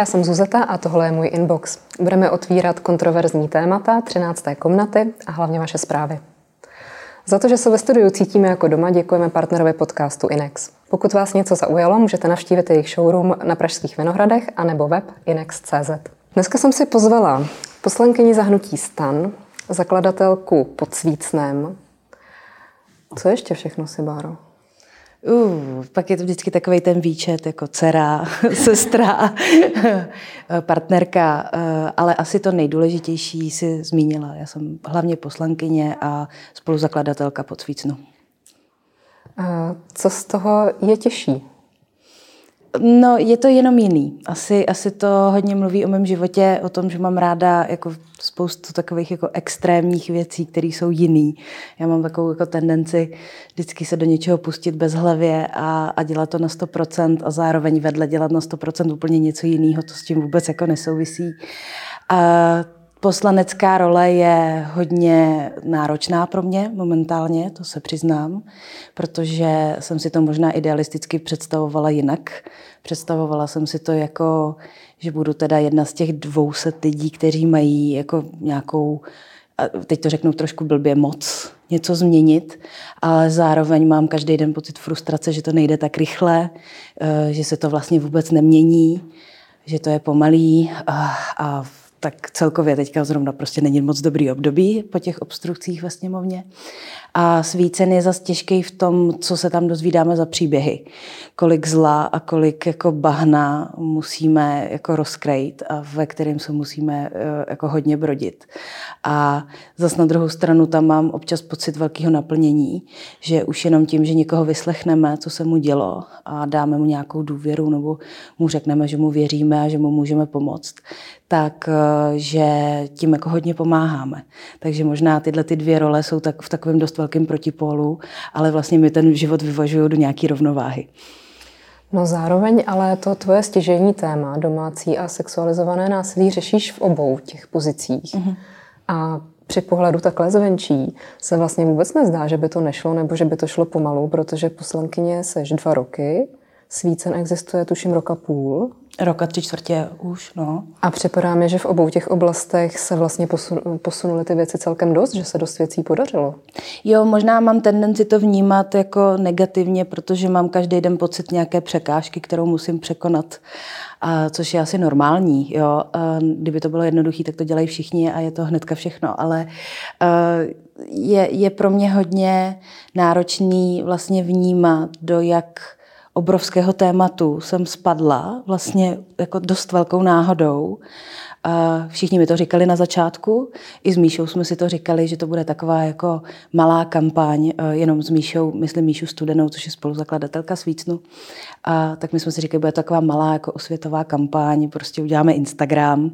já jsem Zuzeta a tohle je můj inbox. Budeme otvírat kontroverzní témata 13. komnaty a hlavně vaše zprávy. Za to, že se ve studiu cítíme jako doma, děkujeme partnerovi podcastu Inex. Pokud vás něco zaujalo, můžete navštívit jejich showroom na Pražských Vinohradech anebo web inex.cz. Dneska jsem si pozvala poslankyni zahnutí Stan, zakladatelku pod Svícnem. Co ještě všechno si, Báro? Uh, pak je to vždycky takový ten výčet, jako dcera, sestra, partnerka, eh, ale asi to nejdůležitější si zmínila. Já jsem hlavně poslankyně a spoluzakladatelka Podsvícnu. Co z toho je těžší? No, je to jenom jiný. Asi, asi to hodně mluví o mém životě, o tom, že mám ráda jako spoustu takových jako extrémních věcí, které jsou jiný. Já mám takovou jako tendenci vždycky se do něčeho pustit bez hlavě a, a dělat to na 100% a zároveň vedle dělat na 100% úplně něco jiného, to s tím vůbec jako nesouvisí. A Poslanecká role je hodně náročná pro mě momentálně, to se přiznám, protože jsem si to možná idealisticky představovala jinak. Představovala jsem si to jako, že budu teda jedna z těch dvouset lidí, kteří mají jako nějakou, teď to řeknu trošku blbě, moc něco změnit, ale zároveň mám každý den pocit frustrace, že to nejde tak rychle, eh, že se to vlastně vůbec nemění, že to je pomalý a, a tak celkově teďka zrovna prostě není moc dobrý období po těch obstrukcích ve sněmovně. A Svícen je zase těžký v tom, co se tam dozvídáme za příběhy. Kolik zla a kolik jako bahna musíme jako rozkrejt a ve kterým se musíme eh, jako hodně brodit. A zase na druhou stranu tam mám občas pocit velkého naplnění, že už jenom tím, že někoho vyslechneme, co se mu dělo a dáme mu nějakou důvěru nebo mu řekneme, že mu věříme a že mu můžeme pomoct, tak eh, že tím jako hodně pomáháme. Takže možná tyhle ty dvě role jsou tak v takovém dost velkém protipólu, ale vlastně mi ten život vyvažují do nějaké rovnováhy. No zároveň ale to tvoje stěžení téma, domácí a sexualizované násilí, řešíš v obou těch pozicích. Mm-hmm. A při pohledu takhle zvenčí se vlastně vůbec nezdá, že by to nešlo nebo že by to šlo pomalu, protože poslankyně seš dva roky, Svícen existuje tuším roka půl Roka tři čtvrtě už, no. A připadá mi, že v obou těch oblastech se vlastně posunuly ty věci celkem dost, že se dost věcí podařilo. Jo, možná mám tendenci to vnímat jako negativně, protože mám každý den pocit nějaké překážky, kterou musím překonat. A což je asi normální. Jo. A kdyby to bylo jednoduché, tak to dělají všichni a je to hnedka všechno. Ale je, je pro mě hodně náročný vlastně vnímat, do jak obrovského tématu jsem spadla vlastně jako dost velkou náhodou Všichni mi to říkali na začátku, i s Míšou jsme si to říkali, že to bude taková jako malá kampaň, e, jenom s Míšou, myslím Míšu Studenou, což je spoluzakladatelka Svícnu. A tak my jsme si říkali, bude to taková malá jako osvětová kampaň, prostě uděláme Instagram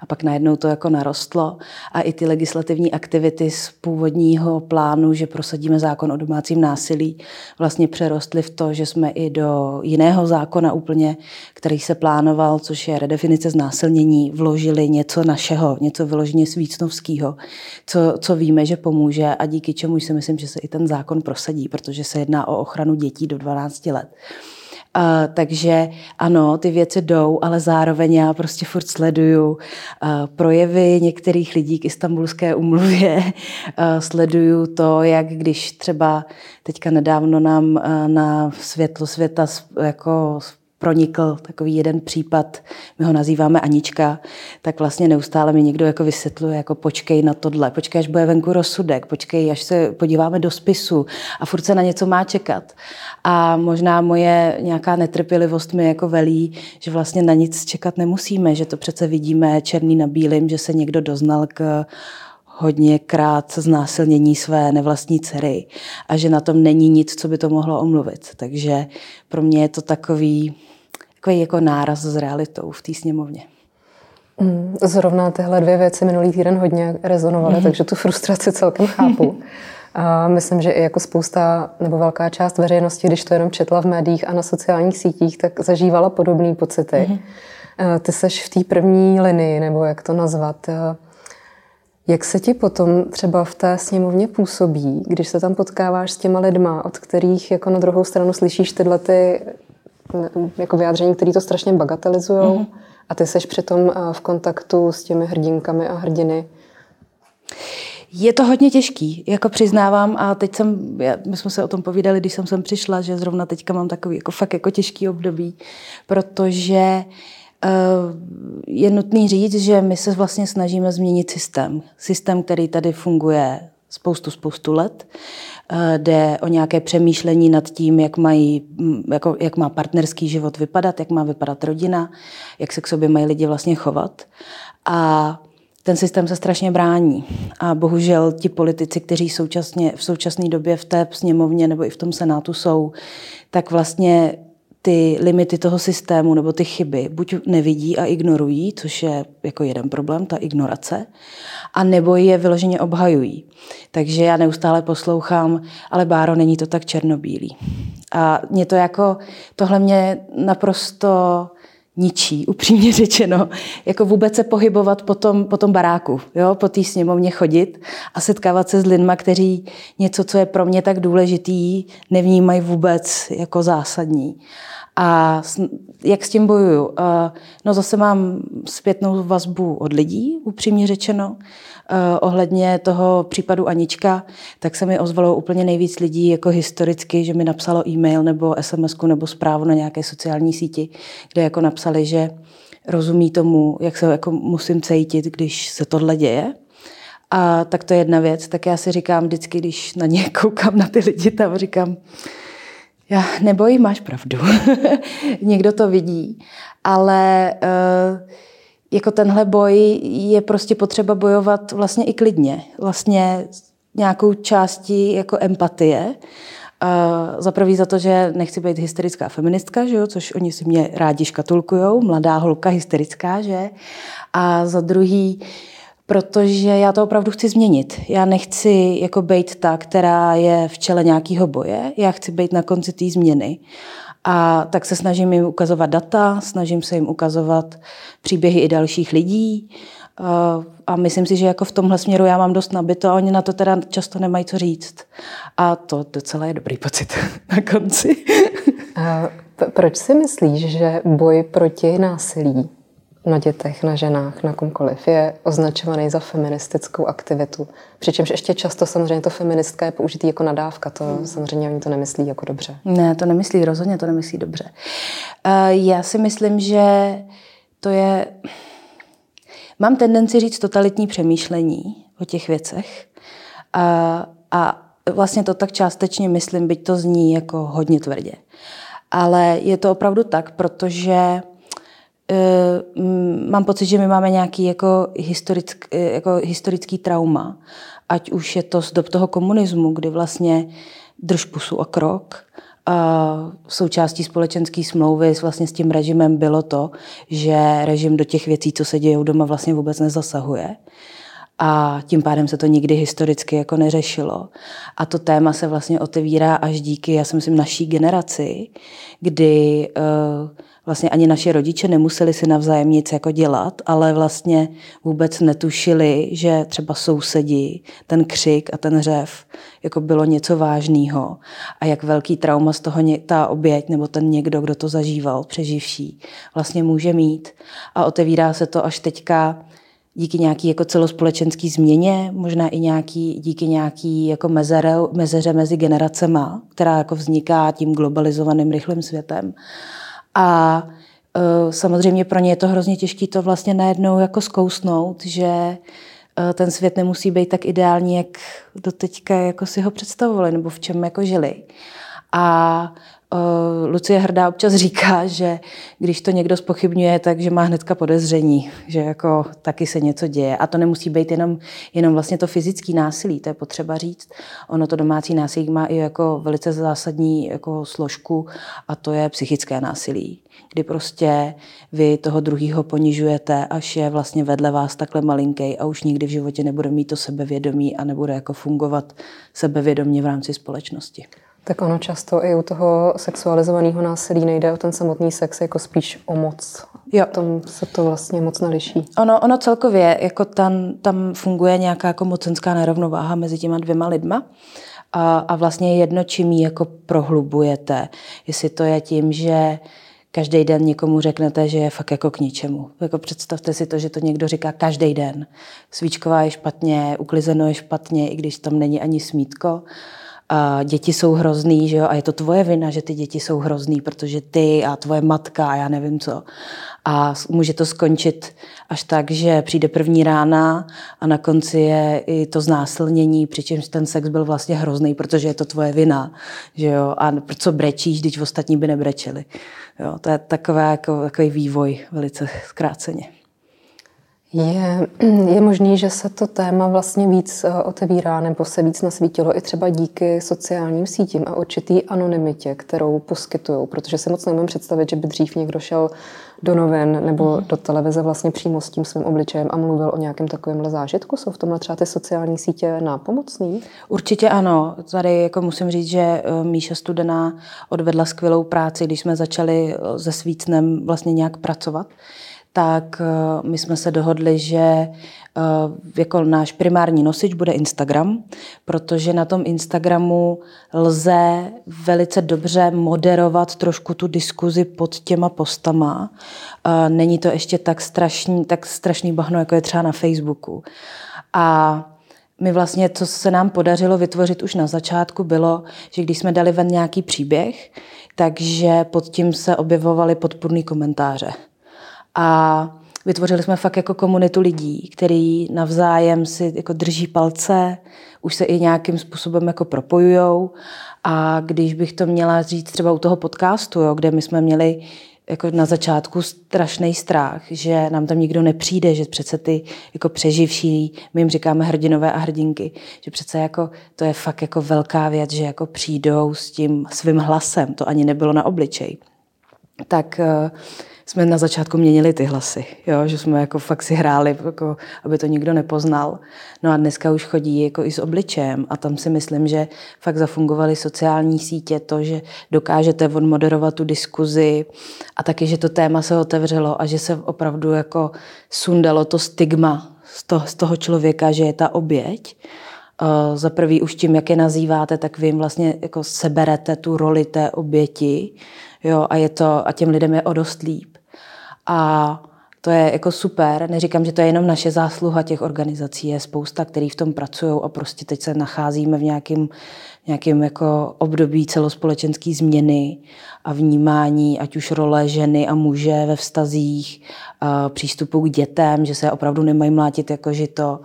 a pak najednou to jako narostlo. A i ty legislativní aktivity z původního plánu, že prosadíme zákon o domácím násilí, vlastně přerostly v to, že jsme i do jiného zákona úplně, který se plánoval, což je redefinice znásilnění, vložili něco našeho, něco vyloženě svícnovského, co, co víme, že pomůže a díky čemu si myslím, že se i ten zákon prosadí, protože se jedná o ochranu dětí do 12 let. Uh, takže ano, ty věci jdou, ale zároveň já prostě furt sleduju uh, projevy některých lidí k istambulské umluvě, uh, sleduju to, jak když třeba teďka nedávno nám uh, na světlo světa jako pronikl takový jeden případ, my ho nazýváme Anička, tak vlastně neustále mi někdo jako vysvětluje, jako počkej na tohle, počkej, až bude venku rozsudek, počkej, až se podíváme do spisu a furt se na něco má čekat. A možná moje nějaká netrpělivost mi jako velí, že vlastně na nic čekat nemusíme, že to přece vidíme černý na bílým, že se někdo doznal k hodněkrát znásilnění své nevlastní dcery a že na tom není nic, co by to mohlo omluvit. Takže pro mě je to takový takový jako náraz s realitou v té sněmovně. Mm, zrovna tyhle dvě věci minulý týden hodně rezonovaly, mm. takže tu frustraci celkem chápu. A myslím, že i jako spousta nebo velká část veřejnosti, když to jenom četla v médiích a na sociálních sítích, tak zažívala podobné pocity. Mm. Ty seš v té první linii, nebo jak to nazvat. Jak se ti potom třeba v té sněmovně působí, když se tam potkáváš s těma lidma, od kterých jako na druhou stranu slyšíš tyhle ty jako vyjádření, které to strašně bagatelizují. Mm-hmm. A ty seš přitom v kontaktu s těmi hrdinkami a hrdiny. Je to hodně těžký, jako přiznávám a teď jsem, my jsme se o tom povídali, když jsem sem přišla, že zrovna teďka mám takový jako fakt jako těžký období, protože je nutný říct, že my se vlastně snažíme změnit systém. Systém, který tady funguje spoustu, spoustu let. Jde o nějaké přemýšlení nad tím, jak, mají, jako, jak má partnerský život vypadat, jak má vypadat rodina, jak se k sobě mají lidi vlastně chovat. A ten systém se strašně brání. A bohužel ti politici, kteří současně, v současné době v té sněmovně nebo i v tom senátu jsou, tak vlastně ty limity toho systému nebo ty chyby buď nevidí a ignorují, což je jako jeden problém, ta ignorace, a nebo je vyloženě obhajují. Takže já neustále poslouchám, ale Báro, není to tak černobílý. A mě to jako, tohle mě naprosto ničí, upřímně řečeno. Jako vůbec se pohybovat po tom, po tom baráku, jo? po té sněmovně chodit a setkávat se s lidma, kteří něco, co je pro mě tak důležitý, nevnímají vůbec jako zásadní. A jak s tím bojuju? No zase mám zpětnou vazbu od lidí, upřímně řečeno. Ohledně toho případu Anička, tak se mi ozvalo úplně nejvíc lidí jako historicky, že mi napsalo e-mail nebo sms nebo zprávu na nějaké sociální síti, kde jako napsali, že rozumí tomu, jak se jako musím cítit, když se tohle děje. A tak to je jedna věc. Tak já si říkám vždycky, když na ně koukám na ty lidi tam, říkám, já neboj, máš pravdu. Někdo to vidí, ale uh, jako tenhle boj je prostě potřeba bojovat vlastně i klidně. Vlastně nějakou částí jako empatie. Uh, za prvý za to, že nechci být hysterická feministka, že jo, což oni si mě rádi škatulkujou, mladá holka hysterická, že? A za druhý, protože já to opravdu chci změnit. Já nechci jako být ta, která je v čele nějakého boje, já chci být na konci té změny. A tak se snažím jim ukazovat data, snažím se jim ukazovat příběhy i dalších lidí. A myslím si, že jako v tomhle směru já mám dost nabito a oni na to teda často nemají co říct. A to docela je dobrý pocit na konci. A proč si myslíš, že boj proti násilí na dětech, na ženách, na komkoliv, je označovaný za feministickou aktivitu. Přičemž ještě často samozřejmě to feministka je použitý jako nadávka, to hmm. samozřejmě oni to nemyslí jako dobře. Ne, to nemyslí, rozhodně to nemyslí dobře. Uh, já si myslím, že to je... Mám tendenci říct totalitní přemýšlení o těch věcech uh, a vlastně to tak částečně myslím, byť to zní jako hodně tvrdě. Ale je to opravdu tak, protože mám pocit, že my máme nějaký jako, historick, eh, jako historický trauma, ať už je to z dob toho komunismu, kdy vlastně drž pusu a krok, a součástí společenské smlouvy vlastně s tím režimem bylo to, že režim do těch věcí, co se dějí doma, vlastně vůbec nezasahuje. A tím pádem se to nikdy historicky jako neřešilo. A to téma se vlastně otevírá až díky, já si myslím, naší generaci, kdy uh, vlastně ani naši rodiče nemuseli si navzájem nic jako dělat, ale vlastně vůbec netušili, že třeba sousedí, ten křik a ten řev jako bylo něco vážného a jak velký trauma z toho ta oběť nebo ten někdo, kdo to zažíval, přeživší, vlastně může mít. A otevírá se to až teďka díky nějaký jako celospolečenský změně, možná i nějaký, díky nějaký jako mezere, mezeře mezi generacema, která jako vzniká tím globalizovaným rychlým světem. A uh, samozřejmě pro ně je to hrozně těžké to vlastně najednou jako zkousnout, že uh, ten svět nemusí být tak ideální, jak do teďka jako si ho představovali, nebo v čem jako žili. A Uh, Lucie Hrdá občas říká, že když to někdo spochybňuje, takže má hnedka podezření, že jako taky se něco děje. A to nemusí být jenom, jenom vlastně to fyzické násilí, to je potřeba říct. Ono to domácí násilí má i jako velice zásadní jako složku a to je psychické násilí kdy prostě vy toho druhého ponižujete, až je vlastně vedle vás takhle malinký a už nikdy v životě nebude mít to sebevědomí a nebude jako fungovat sebevědomě v rámci společnosti. Tak ono často i u toho sexualizovaného násilí nejde o ten samotný sex, jako spíš o moc. Jo. Tom se to vlastně moc neliší. Ono, ono celkově, jako tam, tam funguje nějaká jako mocenská nerovnováha mezi těma dvěma lidma. a, a vlastně je jedno, čím ji jako prohlubujete. Jestli to je tím, že každý den někomu řeknete, že je fakt jako k ničemu. Jako představte si to, že to někdo říká každý den. Svíčková je špatně, uklizeno je špatně, i když tam není ani smítko a děti jsou hrozný, že jo, a je to tvoje vina, že ty děti jsou hrozný, protože ty a tvoje matka a já nevím co. A může to skončit až tak, že přijde první rána a na konci je i to znásilnění, přičemž ten sex byl vlastně hrozný, protože je to tvoje vina, že jo, a co brečíš, když ostatní by nebrečeli. Jo, to je takové, jako, takový vývoj velice zkráceně. Je, je možný, že se to téma vlastně víc eh, otevírá nebo se víc nasvítilo i třeba díky sociálním sítím a určitý anonymitě, kterou poskytují, protože si moc nemůžu představit, že by dřív někdo šel do novin nebo mm. do televize vlastně přímo s tím svým obličejem a mluvil o nějakém takovémhle zážitku. Jsou v tomhle třeba ty sociální sítě nápomocný? Určitě ano. Tady jako musím říct, že eh, Míša Studená odvedla skvělou práci, když jsme začali eh, se Svícnem vlastně nějak pracovat tak eh, my jsme se dohodli, že eh, jako náš primární nosič bude Instagram, protože na tom Instagramu lze velice dobře moderovat trošku tu diskuzi pod těma postama. Eh, není to ještě tak strašný, tak strašný bahno, jako je třeba na Facebooku. A my vlastně, co se nám podařilo vytvořit už na začátku, bylo, že když jsme dali ven nějaký příběh, takže pod tím se objevovaly podpůrné komentáře. A vytvořili jsme fakt jako komunitu lidí, který navzájem si jako drží palce, už se i nějakým způsobem jako propojujou. A když bych to měla říct třeba u toho podcastu, jo, kde my jsme měli jako na začátku strašný strach, že nám tam nikdo nepřijde, že přece ty jako přeživší, my jim říkáme hrdinové a hrdinky, že přece jako to je fakt jako velká věc, že jako přijdou s tím svým hlasem, to ani nebylo na obličej. Tak uh, jsme na začátku měnili ty hlasy, jo? že jsme jako fakt si hráli, jako, aby to nikdo nepoznal. No a dneska už chodí jako i s obličejem a tam si myslím, že fakt zafungovaly sociální sítě, to, že dokážete odmoderovat tu diskuzi a taky, že to téma se otevřelo a že se opravdu jako sundalo to stigma z toho, z toho člověka, že je ta oběť. Uh, za prvý už tím, jak je nazýváte, tak vy jim vlastně jako seberete tu roli té oběti jo, a, je to, a těm lidem je o dost líp. A to je jako super. Neříkám, že to je jenom naše zásluha těch organizací. Je spousta, který v tom pracují a prostě teď se nacházíme v nějakém nějakým jako období celospolečenské změny a vnímání, ať už role ženy a muže ve vztazích, přístupu k dětem, že se opravdu nemají mlátit jako žito.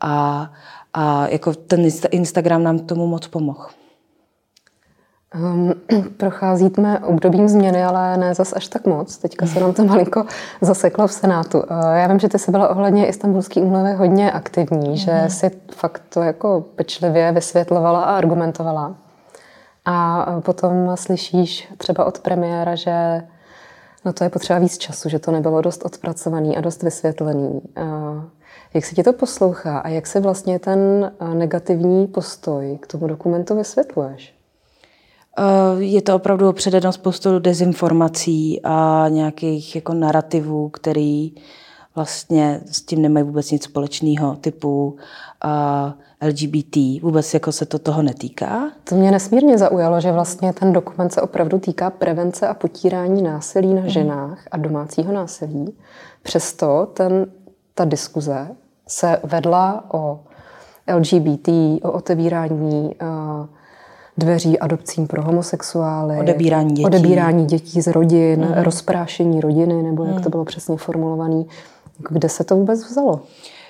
A, a jako ten Instagram nám tomu moc pomohl. Um, procházíme obdobím změny, ale ne zas až tak moc. Teďka se nám to malinko zaseklo v Senátu. Uh, já vím, že ty jsi byla ohledně istambulský úmluvy hodně aktivní, mm. že si fakt to jako pečlivě vysvětlovala a argumentovala. A uh, potom slyšíš třeba od premiéra, že no to je potřeba víc času, že to nebylo dost odpracovaný a dost vysvětlený. Uh, jak se ti to poslouchá a jak se vlastně ten negativní postoj k tomu dokumentu vysvětluješ? Eh, je to opravdu opředeno spoustu dezinformací a nějakých jako narrativů, který vlastně s tím nemají vůbec nic společného, typu uh, eh, LGBT. Vůbec jako se to toho netýká. To mě nesmírně zaujalo, že vlastně ten dokument se opravdu týká prevence a potírání násilí na mhm. ženách a domácího násilí. Přesto ten, ta diskuze se vedla o LGBT, o otevírání uh, dveří adopcím pro homosexuály, odebírání dětí, odebírání dětí z rodin, mm. rozprášení rodiny, nebo jak mm. to bylo přesně formulované. Kde se to vůbec vzalo?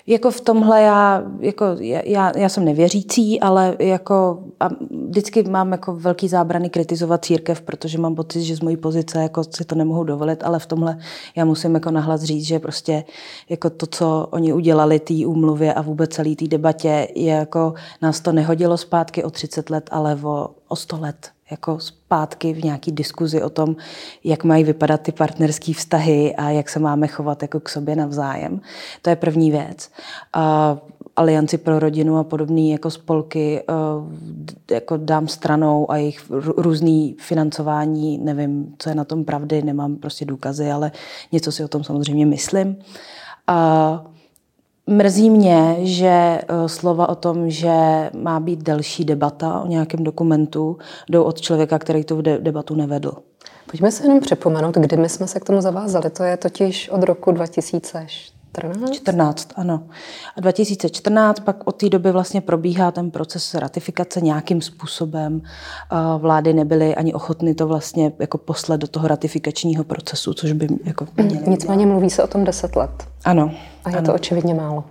Jako v tomhle já, jako já, já jsem nevěřící, ale jako a vždycky mám jako velký zábrany kritizovat církev, protože mám pocit, že z mojí pozice jako si to nemohu dovolit, ale v tomhle já musím jako nahlas říct, že prostě jako to, co oni udělali té úmluvě a vůbec celý té debatě, je jako nás to nehodilo zpátky o 30 let, ale o, o 100 let jako zpátky v nějaký diskuzi o tom, jak mají vypadat ty partnerské vztahy a jak se máme chovat jako k sobě navzájem. To je první věc. A Alianci pro rodinu a podobné jako spolky eh, jako dám stranou a jejich různý financování, nevím, co je na tom pravdy, nemám prostě důkazy, ale něco si o tom samozřejmě myslím. A Mrzí mě, že eh, slova o tom, že má být delší debata o nějakém dokumentu, jdou od člověka, který tu debatu nevedl. Pojďme se jenom připomenout, kdy my jsme se k tomu zavázali. To je totiž od roku 2014. 14, ano. A 2014 pak od té doby vlastně probíhá ten proces ratifikace nějakým způsobem. Vlády nebyly ani ochotny to vlastně jako poslat do toho ratifikačního procesu, což by jako měly Nicméně mluví se o tom 10 let. Ano. A je ano. to očividně málo.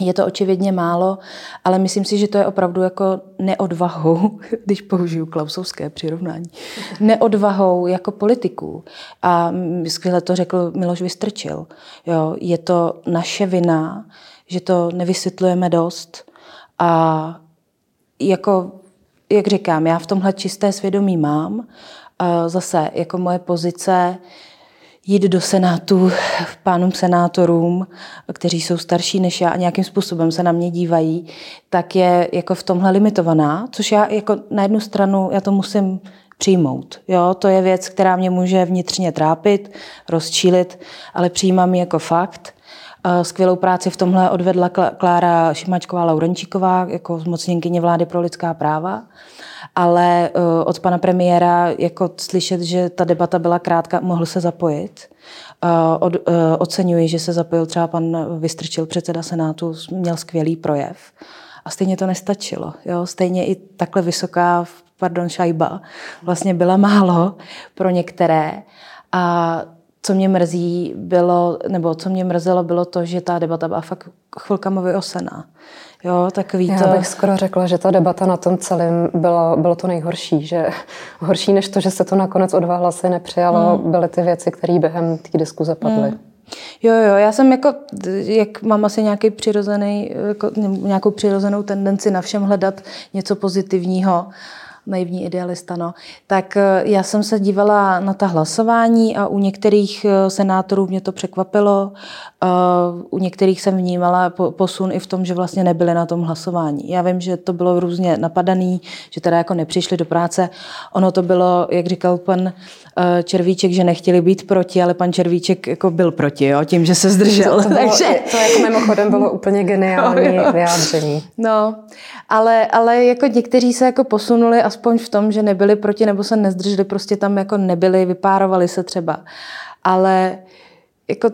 Je to očividně málo, ale myslím si, že to je opravdu jako neodvahou, když použiju klausovské přirovnání, neodvahou jako politiků. A skvěle to řekl Miloš Vystrčil. Jo, je to naše vina, že to nevysvětlujeme dost a jako, jak říkám, já v tomhle čisté svědomí mám. A zase jako moje pozice jít do Senátu pánům senátorům, kteří jsou starší než já a nějakým způsobem se na mě dívají, tak je jako v tomhle limitovaná, což já jako na jednu stranu, já to musím přijmout. Jo, to je věc, která mě může vnitřně trápit, rozčílit, ale přijímám ji jako fakt. Skvělou práci v tomhle odvedla Klára Šimáčková Laurenčíková jako zmocněnkyně vlády pro lidská práva ale eh, od pana premiéra jako slyšet, že ta debata byla krátká, mohl se zapojit. Eh, od, eh, oceňuji, že se zapojil třeba pan Vystrčil, předseda Senátu, měl skvělý projev. A stejně to nestačilo. Jo? Stejně i takhle vysoká pardon, šajba vlastně byla málo pro některé. A co mě mrzí bylo, nebo co mě mrzelo, bylo to, že ta debata byla fakt chvilkama vyosená. Jo, takový Já bych skoro řekla, že ta debata na tom celém bylo, bylo to nejhorší, že horší než to, že se to nakonec o dva hlasy nepřijalo, hmm. byly ty věci, které během té diskuze padly. Hmm. Jo, jo, já jsem jako, jak mám asi nějaký přirozený, jako, nějakou přirozenou tendenci na všem hledat něco pozitivního, naivní idealista, no. Tak eh, já jsem se dívala na ta hlasování a u některých eh, senátorů mě to překvapilo. Eh, u některých jsem vnímala posun i v tom, že vlastně nebyli na tom hlasování. Já vím, že to bylo různě napadaný, že teda jako nepřišli do práce. Ono to bylo, jak říkal pan Červíček, že nechtěli být proti, ale pan Červíček jako byl proti, jo, tím, že se zdržel. To, to, bylo, Takže... to jako mimochodem bylo úplně geniální jo. vyjádření. No, ale, ale jako někteří se jako posunuli aspoň v tom, že nebyli proti nebo se nezdrželi, prostě tam jako nebyli, vypárovali se třeba. Ale jako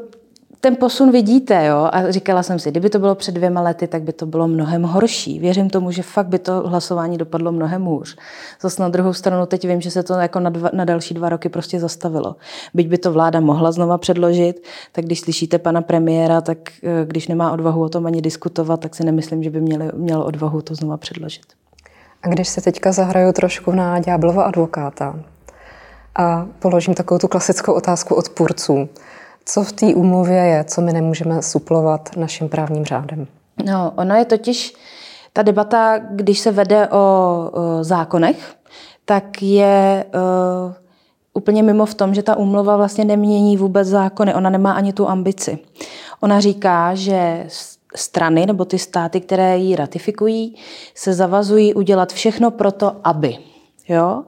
ten posun vidíte, jo, a říkala jsem si, kdyby to bylo před dvěma lety, tak by to bylo mnohem horší. Věřím tomu, že fakt by to hlasování dopadlo mnohem hůř. Zase na druhou stranu teď vím, že se to jako na, dva, na další dva roky prostě zastavilo. Byť by to vláda mohla znova předložit, tak když slyšíte pana premiéra, tak eh, když nemá odvahu o tom ani diskutovat, tak si nemyslím, že by měli, měl odvahu to znova předložit. A když se teďka zahraju trošku na ďáblova advokáta a položím takovou tu klasickou otázku odpůrců, co v té úmluvě je, co my nemůžeme suplovat naším právním řádem? No, ono je totiž, ta debata, když se vede o, o zákonech, tak je uh, úplně mimo v tom, že ta úmluva vlastně nemění vůbec zákony. Ona nemá ani tu ambici. Ona říká, že strany nebo ty státy, které ji ratifikují, se zavazují udělat všechno pro to, aby. Jo?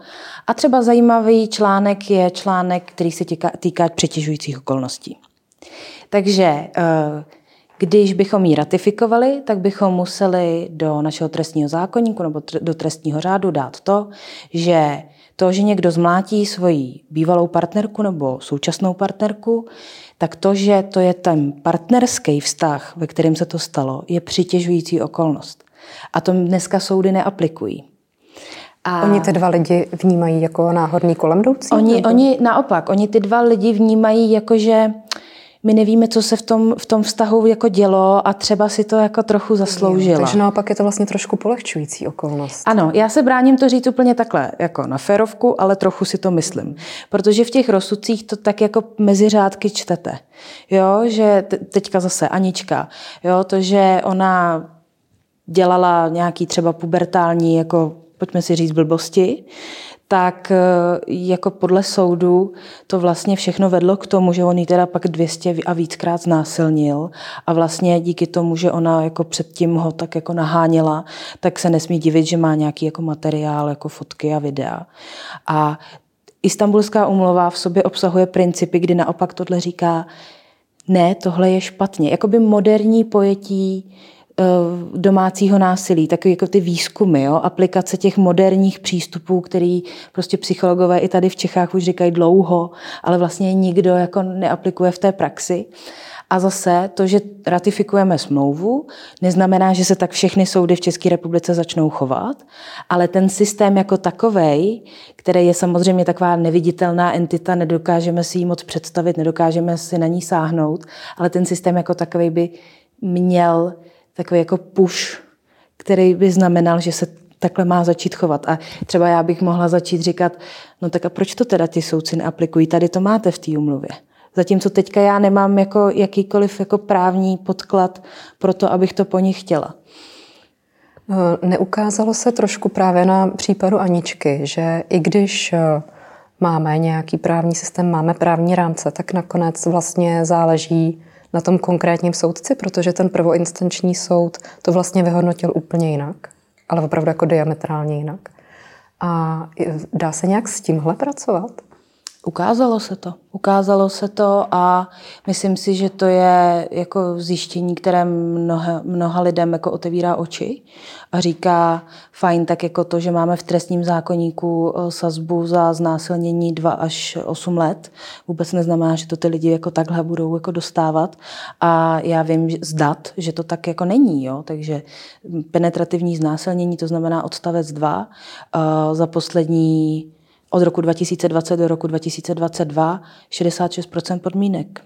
A třeba zajímavý článek je článek, který se týká, týká přetěžujících okolností. Takže eh, když bychom ji ratifikovali, tak bychom museli do našeho trestního zákonníku nebo do trestního řádu dát to, že to, že někdo zmlátí svoji bývalou partnerku nebo současnou partnerku, tak to, že to je ten partnerský vztah, ve kterém se to stalo, je přitěžující okolnost. A to dneska soudy neaplikují. A oni ty dva lidi vnímají jako náhodný kolem jdoucí? Oni, oni naopak, oni ty dva lidi vnímají jako, že my nevíme, co se v tom, v tom vztahu jako dělo a třeba si to jako trochu zasloužila. Jo, takže naopak je to vlastně trošku polehčující okolnost. Ano, já se bráním to říct úplně takhle, jako na férovku, ale trochu si to myslím. Protože v těch rozsudcích to tak jako mezi řádky čtete. Jo, že teďka zase Anička, jo, to, že ona dělala nějaký třeba pubertální jako pojďme si říct blbosti, tak eh, jako podle soudu to vlastně všechno vedlo k tomu, že on ji teda pak 200 a víckrát znásilnil a vlastně díky tomu, že ona jako předtím ho tak jako naháněla, tak se nesmí divit, že má nějaký jako materiál, jako fotky a videa. A Istanbulská umluva v sobě obsahuje principy, kdy naopak tohle říká, ne, tohle je špatně. Jakoby moderní pojetí domácího násilí, takové jako ty výzkumy, jo? aplikace těch moderních přístupů, který prostě psychologové i tady v Čechách už říkají dlouho, ale vlastně nikdo jako neaplikuje v té praxi. A zase to, že ratifikujeme smlouvu, neznamená, že se tak všechny soudy v České republice začnou chovat, ale ten systém jako takový, který je samozřejmě taková neviditelná entita, nedokážeme si ji moc představit, nedokážeme si na ní sáhnout, ale ten systém jako takový by měl takový jako push, který by znamenal, že se takhle má začít chovat. A třeba já bych mohla začít říkat, no tak a proč to teda ty soudci neaplikují? Tady to máte v té umluvě. Zatímco teďka já nemám jako jakýkoliv jako právní podklad pro to, abych to po nich chtěla. Eh, neukázalo se trošku právě na případu Aničky, že i když eh, máme nějaký právní systém, máme právní rámce, tak nakonec vlastně záleží na tom konkrétním soudci, protože ten prvoinstanční soud to vlastně vyhodnotil úplně jinak, ale opravdu jako diametrálně jinak. A dá se nějak s tímhle pracovat? Ukázalo se to. Ukázalo se to a myslím si, že to je jako zjištění, které mnoha, mnoha lidem jako otevírá oči a říká, fajn, tak jako to, že máme v trestním zákonníku eh, sazbu za znásilnění 2 až 8 let, vůbec neznamená, že to ty lidi jako takhle budou jako dostávat. A já vím z dat, že to tak jako není. Jo? Takže penetrativní znásilnění, to znamená odstavec 2, eh, za poslední od roku 2020 do roku 2022 66 podmínek.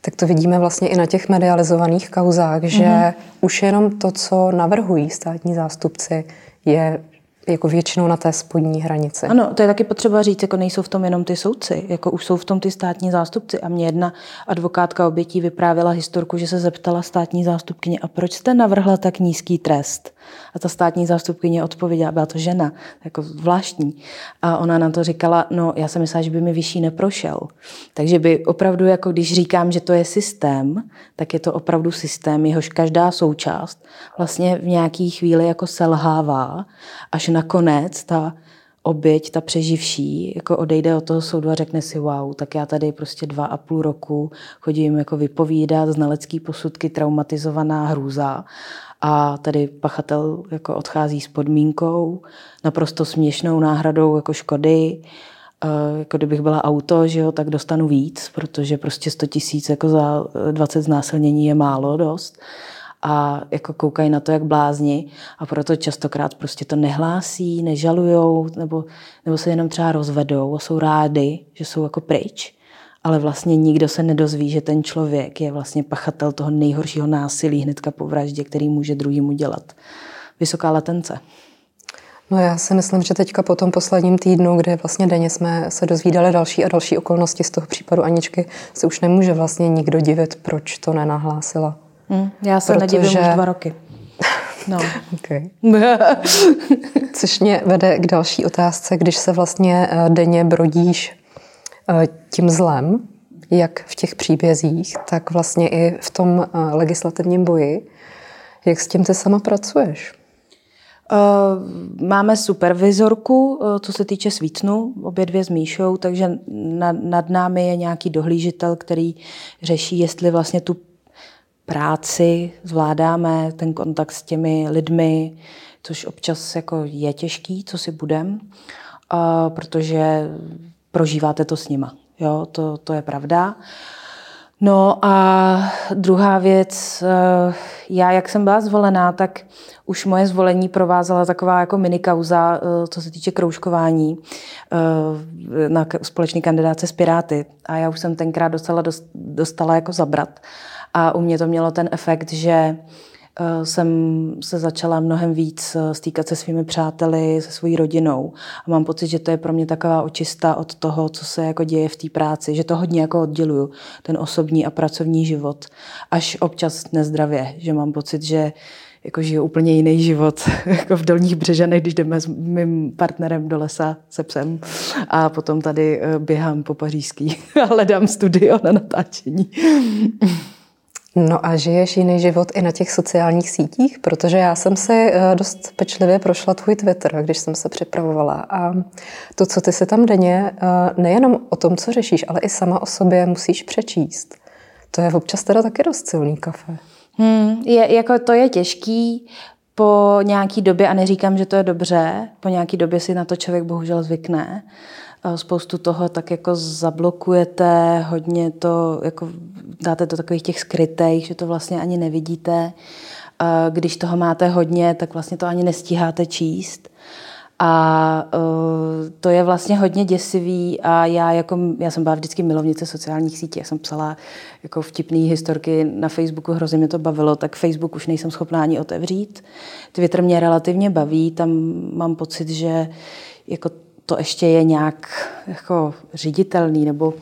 Tak to vidíme vlastně i na těch medializovaných kauzách, že mm-hmm. už jenom to, co navrhují státní zástupci, je jako většinou na té spodní hranici. Ano, to je taky potřeba říct, jako nejsou v tom jenom ty soudci, jako už jsou v tom ty státní zástupci. A mě jedna advokátka obětí vyprávěla historku, že se zeptala státní zástupkyně, a proč jste navrhla tak nízký trest? A ta státní zástupkyně odpověděla, byla to žena, jako zvláštní. A ona na to říkala, no já jsem myslela, že by mi vyšší neprošel. Takže by opravdu, jako když říkám, že to je systém, tak je to opravdu systém, jehož každá součást vlastně v nějaký chvíli jako selhává, až nakonec ta oběť, ta přeživší, jako odejde od toho soudu a řekne si, wow, tak já tady prostě dva a půl roku chodím jako vypovídat, znalecký posudky, traumatizovaná hrůza a tady pachatel jako odchází s podmínkou, naprosto směšnou náhradou jako škody, jako kdybych byla auto, že jo, tak dostanu víc, protože prostě 100 tisíc jako za 20 znásilnění je málo dost a jako koukají na to, jak blázni a proto častokrát prostě to nehlásí, nežalujou nebo, nebo se jenom třeba rozvedou a jsou rádi, že jsou jako pryč. Ale vlastně nikdo se nedozví, že ten člověk je vlastně pachatel toho nejhoršího násilí hnedka po vraždě, který může druhým udělat. Vysoká latence. No já si myslím, že teďka po tom posledním týdnu, kde vlastně denně jsme se dozvídali další a další okolnosti z toho případu Aničky, se už nemůže vlastně nikdo divit, proč to nenahlásila. Hmm, já se Protože... nedivím už dva roky. No. okay. Což mě vede k další otázce, když se vlastně eh, denně brodíš eh, tím zlem, jak v těch příbězích, tak vlastně i v tom eh, legislativním boji. Jak s tím ty sama pracuješ? Máme supervizorku, co se týče svícnu, obě dvě s Míšou, takže nad, nad námi je nějaký dohlížitel, který řeší, jestli vlastně tu práci, zvládáme ten kontakt s těmi lidmi, což občas jako je těžký, co si budem, protože prožíváte to s nima. Jo, to, to je pravda. No a druhá věc, eh, já jak jsem byla zvolená, tak už moje zvolení provázela taková jako minikauza, eh, co se týče kroužkování eh, na společný kandidáce s Piráty. A já už jsem tenkrát docela dostala jako zabrat. A u mě to mělo ten efekt, že eh, jsem se začala mnohem víc eh, stýkat se svými přáteli, se svojí rodinou. A mám pocit, že to je pro mě taková očista od toho, co se jako děje v té práci, že to hodně jako odděluju, ten osobní a pracovní život. Až občas nezdravě, že mám pocit, že jako žiju úplně jiný život, jako v Dolních Břežanech, když jdeme s mým partnerem do lesa se psem a potom tady eh, běhám po pařížský a hledám studio na natáčení. No a žiješ jiný život i na těch sociálních sítích? Protože já jsem si eh, dost pečlivě prošla tvůj Twitter, když jsem se připravovala. A to, co ty si tam denně, eh, nejenom o tom, co řešíš, ale i sama o sobě musíš přečíst. To je občas teda taky dost silný kafe. Hmm, je, jako to je těžký po nějaký době, a neříkám, že to je dobře, po nějaký době si na to člověk bohužel zvykne. Spoustu toho tak jako zablokujete, hodně to jako dáte do takových těch skrytých, že to vlastně ani nevidíte. Když toho máte hodně, tak vlastně to ani nestíháte číst. A uh, to je vlastně hodně děsivý a já, jako, já jsem byla vždycky milovnice sociálních sítí, já jsem psala jako vtipné historky na Facebooku, hrozně mě to bavilo, tak Facebook už nejsem schopná ani otevřít. Twitter mě relativně baví, tam mám pocit, že jako to ještě je nějak jako ředitelný, nebo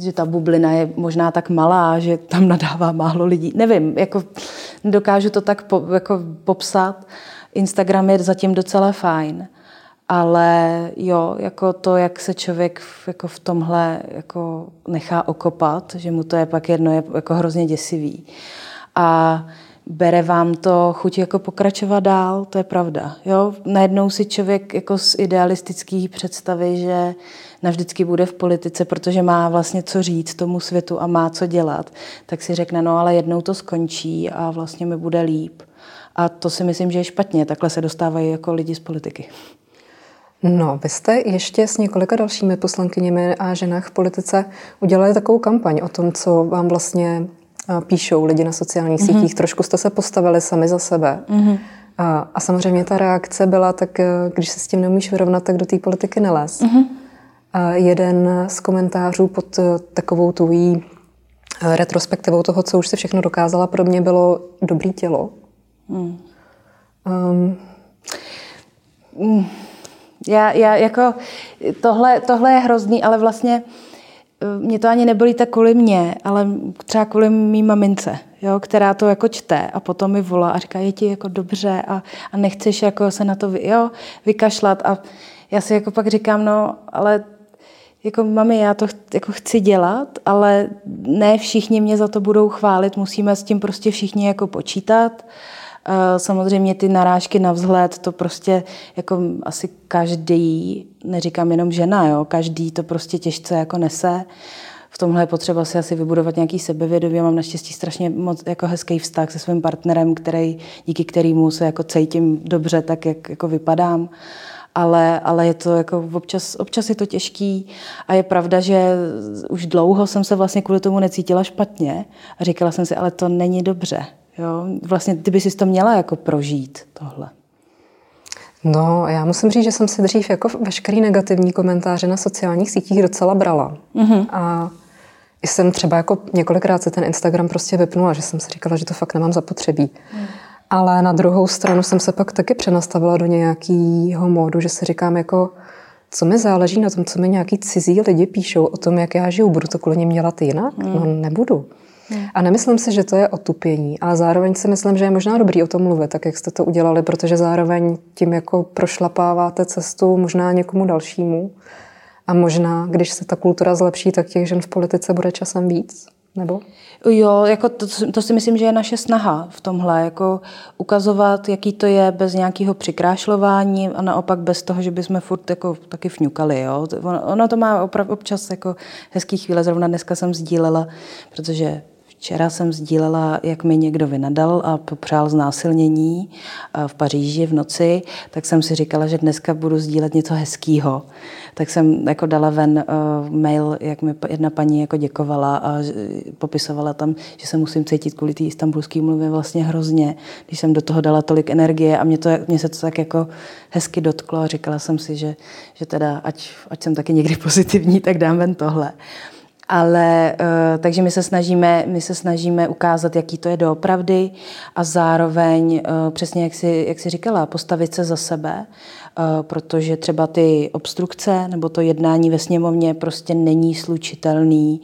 že ta bublina je možná tak malá, že tam nadává málo lidí. Nevím, jako dokážu to tak po, jako popsat. Instagram je zatím docela fajn, ale jo, jako to, jak se člověk v, jako v tomhle jako nechá okopat, že mu to je pak jedno, je jako hrozně děsivý. A bere vám to chuť jako pokračovat dál, to je pravda. Jo? Najednou si člověk jako z idealistických představy, že navždycky bude v politice, protože má vlastně co říct tomu světu a má co dělat, tak si řekne, no ale jednou to skončí a vlastně mi bude líp. A to si myslím, že je špatně. Takhle se dostávají jako lidi z politiky. No, vy jste ještě s několika dalšími poslankyněmi a ženách v politice udělali takovou kampaň o tom, co vám vlastně píšou lidi na sociálních mm-hmm. sítích. Trošku jste se postavili sami za sebe. Mm-hmm. A, a samozřejmě ta reakce byla tak, e, když se s tím nemůžeš vyrovnat, tak do té politiky nelez. Mm-hmm. A jeden z komentářů pod e, takovou tvojí e, retrospektivou toho, co už si všechno dokázala, pro mě bylo dobrý tělo. Mm. Um, mm. Já, já jako tohle, tohle je hrozný, ale vlastně eh, mě to ani nebolí tak kvůli mě, ale třeba kvůli mý mamince, jo, která to jako čte a potom mi volá a říká, je ti jako dobře a, a nechceš jako se na to jo, vykašlat a já si jako pak říkám, no, ale jako mami, já to jako chci dělat, ale ne všichni mě za to budou chválit, musíme s tím prostě všichni jako počítat. Eh, samozřejmě ty narážky na vzhled, to prostě jako asi každý, neříkám jenom žena, jo, každý to prostě těžce jako nese. V tomhle je potřeba si asi vybudovat nějaký sebevědomí. Mám naštěstí strašně moc jako hezký vztah se svým partnerem, který, díky kterému se jako cítím dobře, tak jak jako vypadám ale, ale je to jako občas, občas je to těžký a je pravda, že už dlouho jsem se vlastně kvůli tomu necítila špatně a říkala jsem si, ale to není dobře. Jo? Vlastně ty by si to měla jako prožít tohle. No, já musím říct, že jsem si dřív jako veškerý negativní komentáře na sociálních sítích docela brala. Mm-hmm. A jsem třeba jako několikrát se ten Instagram prostě vypnula, že jsem si říkala, že to fakt nemám zapotřebí. Mm. Ale na druhou stranu jsem se pak taky přenastavila do nějakého módu, že si říkám jako, co mi záleží na tom, co mi nějaký cizí lidi píšou o tom, jak já žiju, budu to kvůli ním dělat jinak? Mm. No nebudu. A nemyslím si, že to je otupění, ale zároveň si myslím, že je možná dobrý o tom mluvit, tak jak jste to udělali, protože zároveň tím jako prošlapáváte cestu možná někomu dalšímu. A možná, když se ta kultura zlepší, tak těch žen v politice bude časem víc, nebo? Jo, jako to, to si myslím, že je naše snaha v tomhle, jako ukazovat, jaký to je bez nějakého přikrášlování a naopak bez toho, že bychom furt jako taky fňukali. Jo. Ono to má opravdu občas jako hezký chvíle, zrovna dneska jsem sdílela, protože Včera jsem sdílela, jak mi někdo vynadal a popřál znásilnění v Paříži v noci, tak jsem si říkala, že dneska budu sdílet něco hezkého. Tak jsem jako dala ven uh, mail, jak mi jedna paní jako děkovala a popisovala tam, že se musím cítit kvůli té istambulské mluvě vlastně hrozně, když jsem do toho dala tolik energie a mě, to, mě se to tak jako hezky dotklo a říkala jsem si, že, že teda ať, ať jsem taky někdy pozitivní, tak dám ven tohle. Ale uh, takže my se, snažíme, my se snažíme ukázat, jaký to je doopravdy a zároveň, uh, přesně jak si, jak si říkala, postavit se za sebe, uh, protože třeba ty obstrukce nebo to jednání ve sněmovně prostě není slučitelný.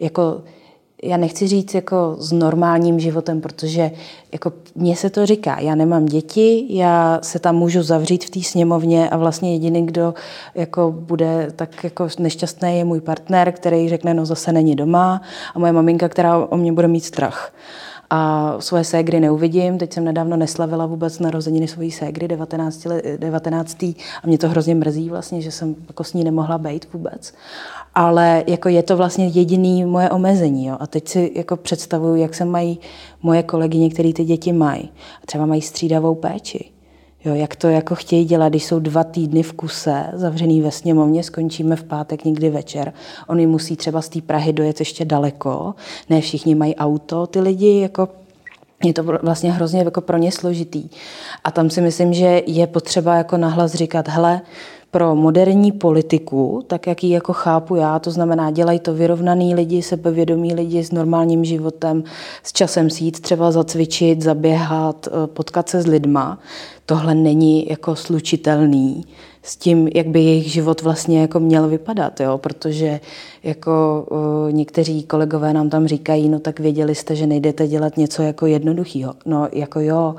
Jako já nechci říct jako s normálním životem, protože jako mně se to říká, já nemám děti, já se tam můžu zavřít v té sněmovně a vlastně jediný, kdo jako bude tak jako nešťastný, je můj partner, který řekne, no zase není doma a moje maminka, která o mě bude mít strach. A svoje ségry neuvidím. Teď jsem nedávno neslavila vůbec narozeniny svojí ségry 19. 19. a mě to hrozně mrzí vlastně, že jsem jako s ní nemohla být vůbec. Ale jako je to vlastně jediný moje omezení. Jo. A teď si jako představuju, jak se mají moje kolegyně, které ty děti mají. A třeba mají střídavou péči. Jo, jak to jako chtějí dělat, když jsou dva týdny v kuse, zavřený ve sněmovně, skončíme v pátek někdy večer. Oni musí třeba z té Prahy dojet ještě daleko, ne všichni mají auto, ty lidi jako je to vlastně hrozně jako pro ně složitý. A tam si myslím, že je potřeba jako nahlas říkat, hele, pro moderní politiku, tak jak ji jako chápu já, to znamená, dělají to vyrovnaný lidi, sebevědomí lidi s normálním životem, s časem si jít třeba zacvičit, zaběhat, eh, potkat se s lidma. Tohle není jako slučitelný s tím, jak by jejich život vlastně jako měl vypadat, jo? protože jako uh, někteří kolegové nám tam říkají, no tak věděli jste, že nejdete dělat něco jako jednoduchého. No jako jo,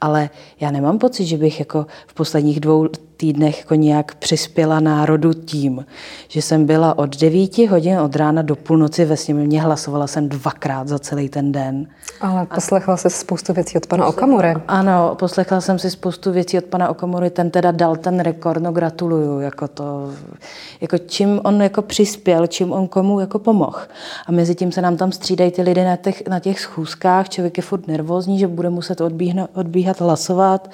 ale já nemám pocit, že bych jako v posledních dvou týdnech jako nějak přispěla národu tím, že jsem byla od 9 hodin od rána do půlnoci ve sněmovně, hlasovala jsem dvakrát za celý ten den. Ale poslechla jsi spoustu věcí od pana Okamury. Ano, poslechla jsem si spoustu věcí od pana Okamury, ten teda dal ten rekord, no gratuluju, jako to, jako čím on jako přispěl, čím on komu jako pomohl. A mezi tím se nám tam střídají ty lidé na těch, na těch schůzkách, člověk je furt nervózní, že bude muset odbíhnout, odbíhat hlasovat,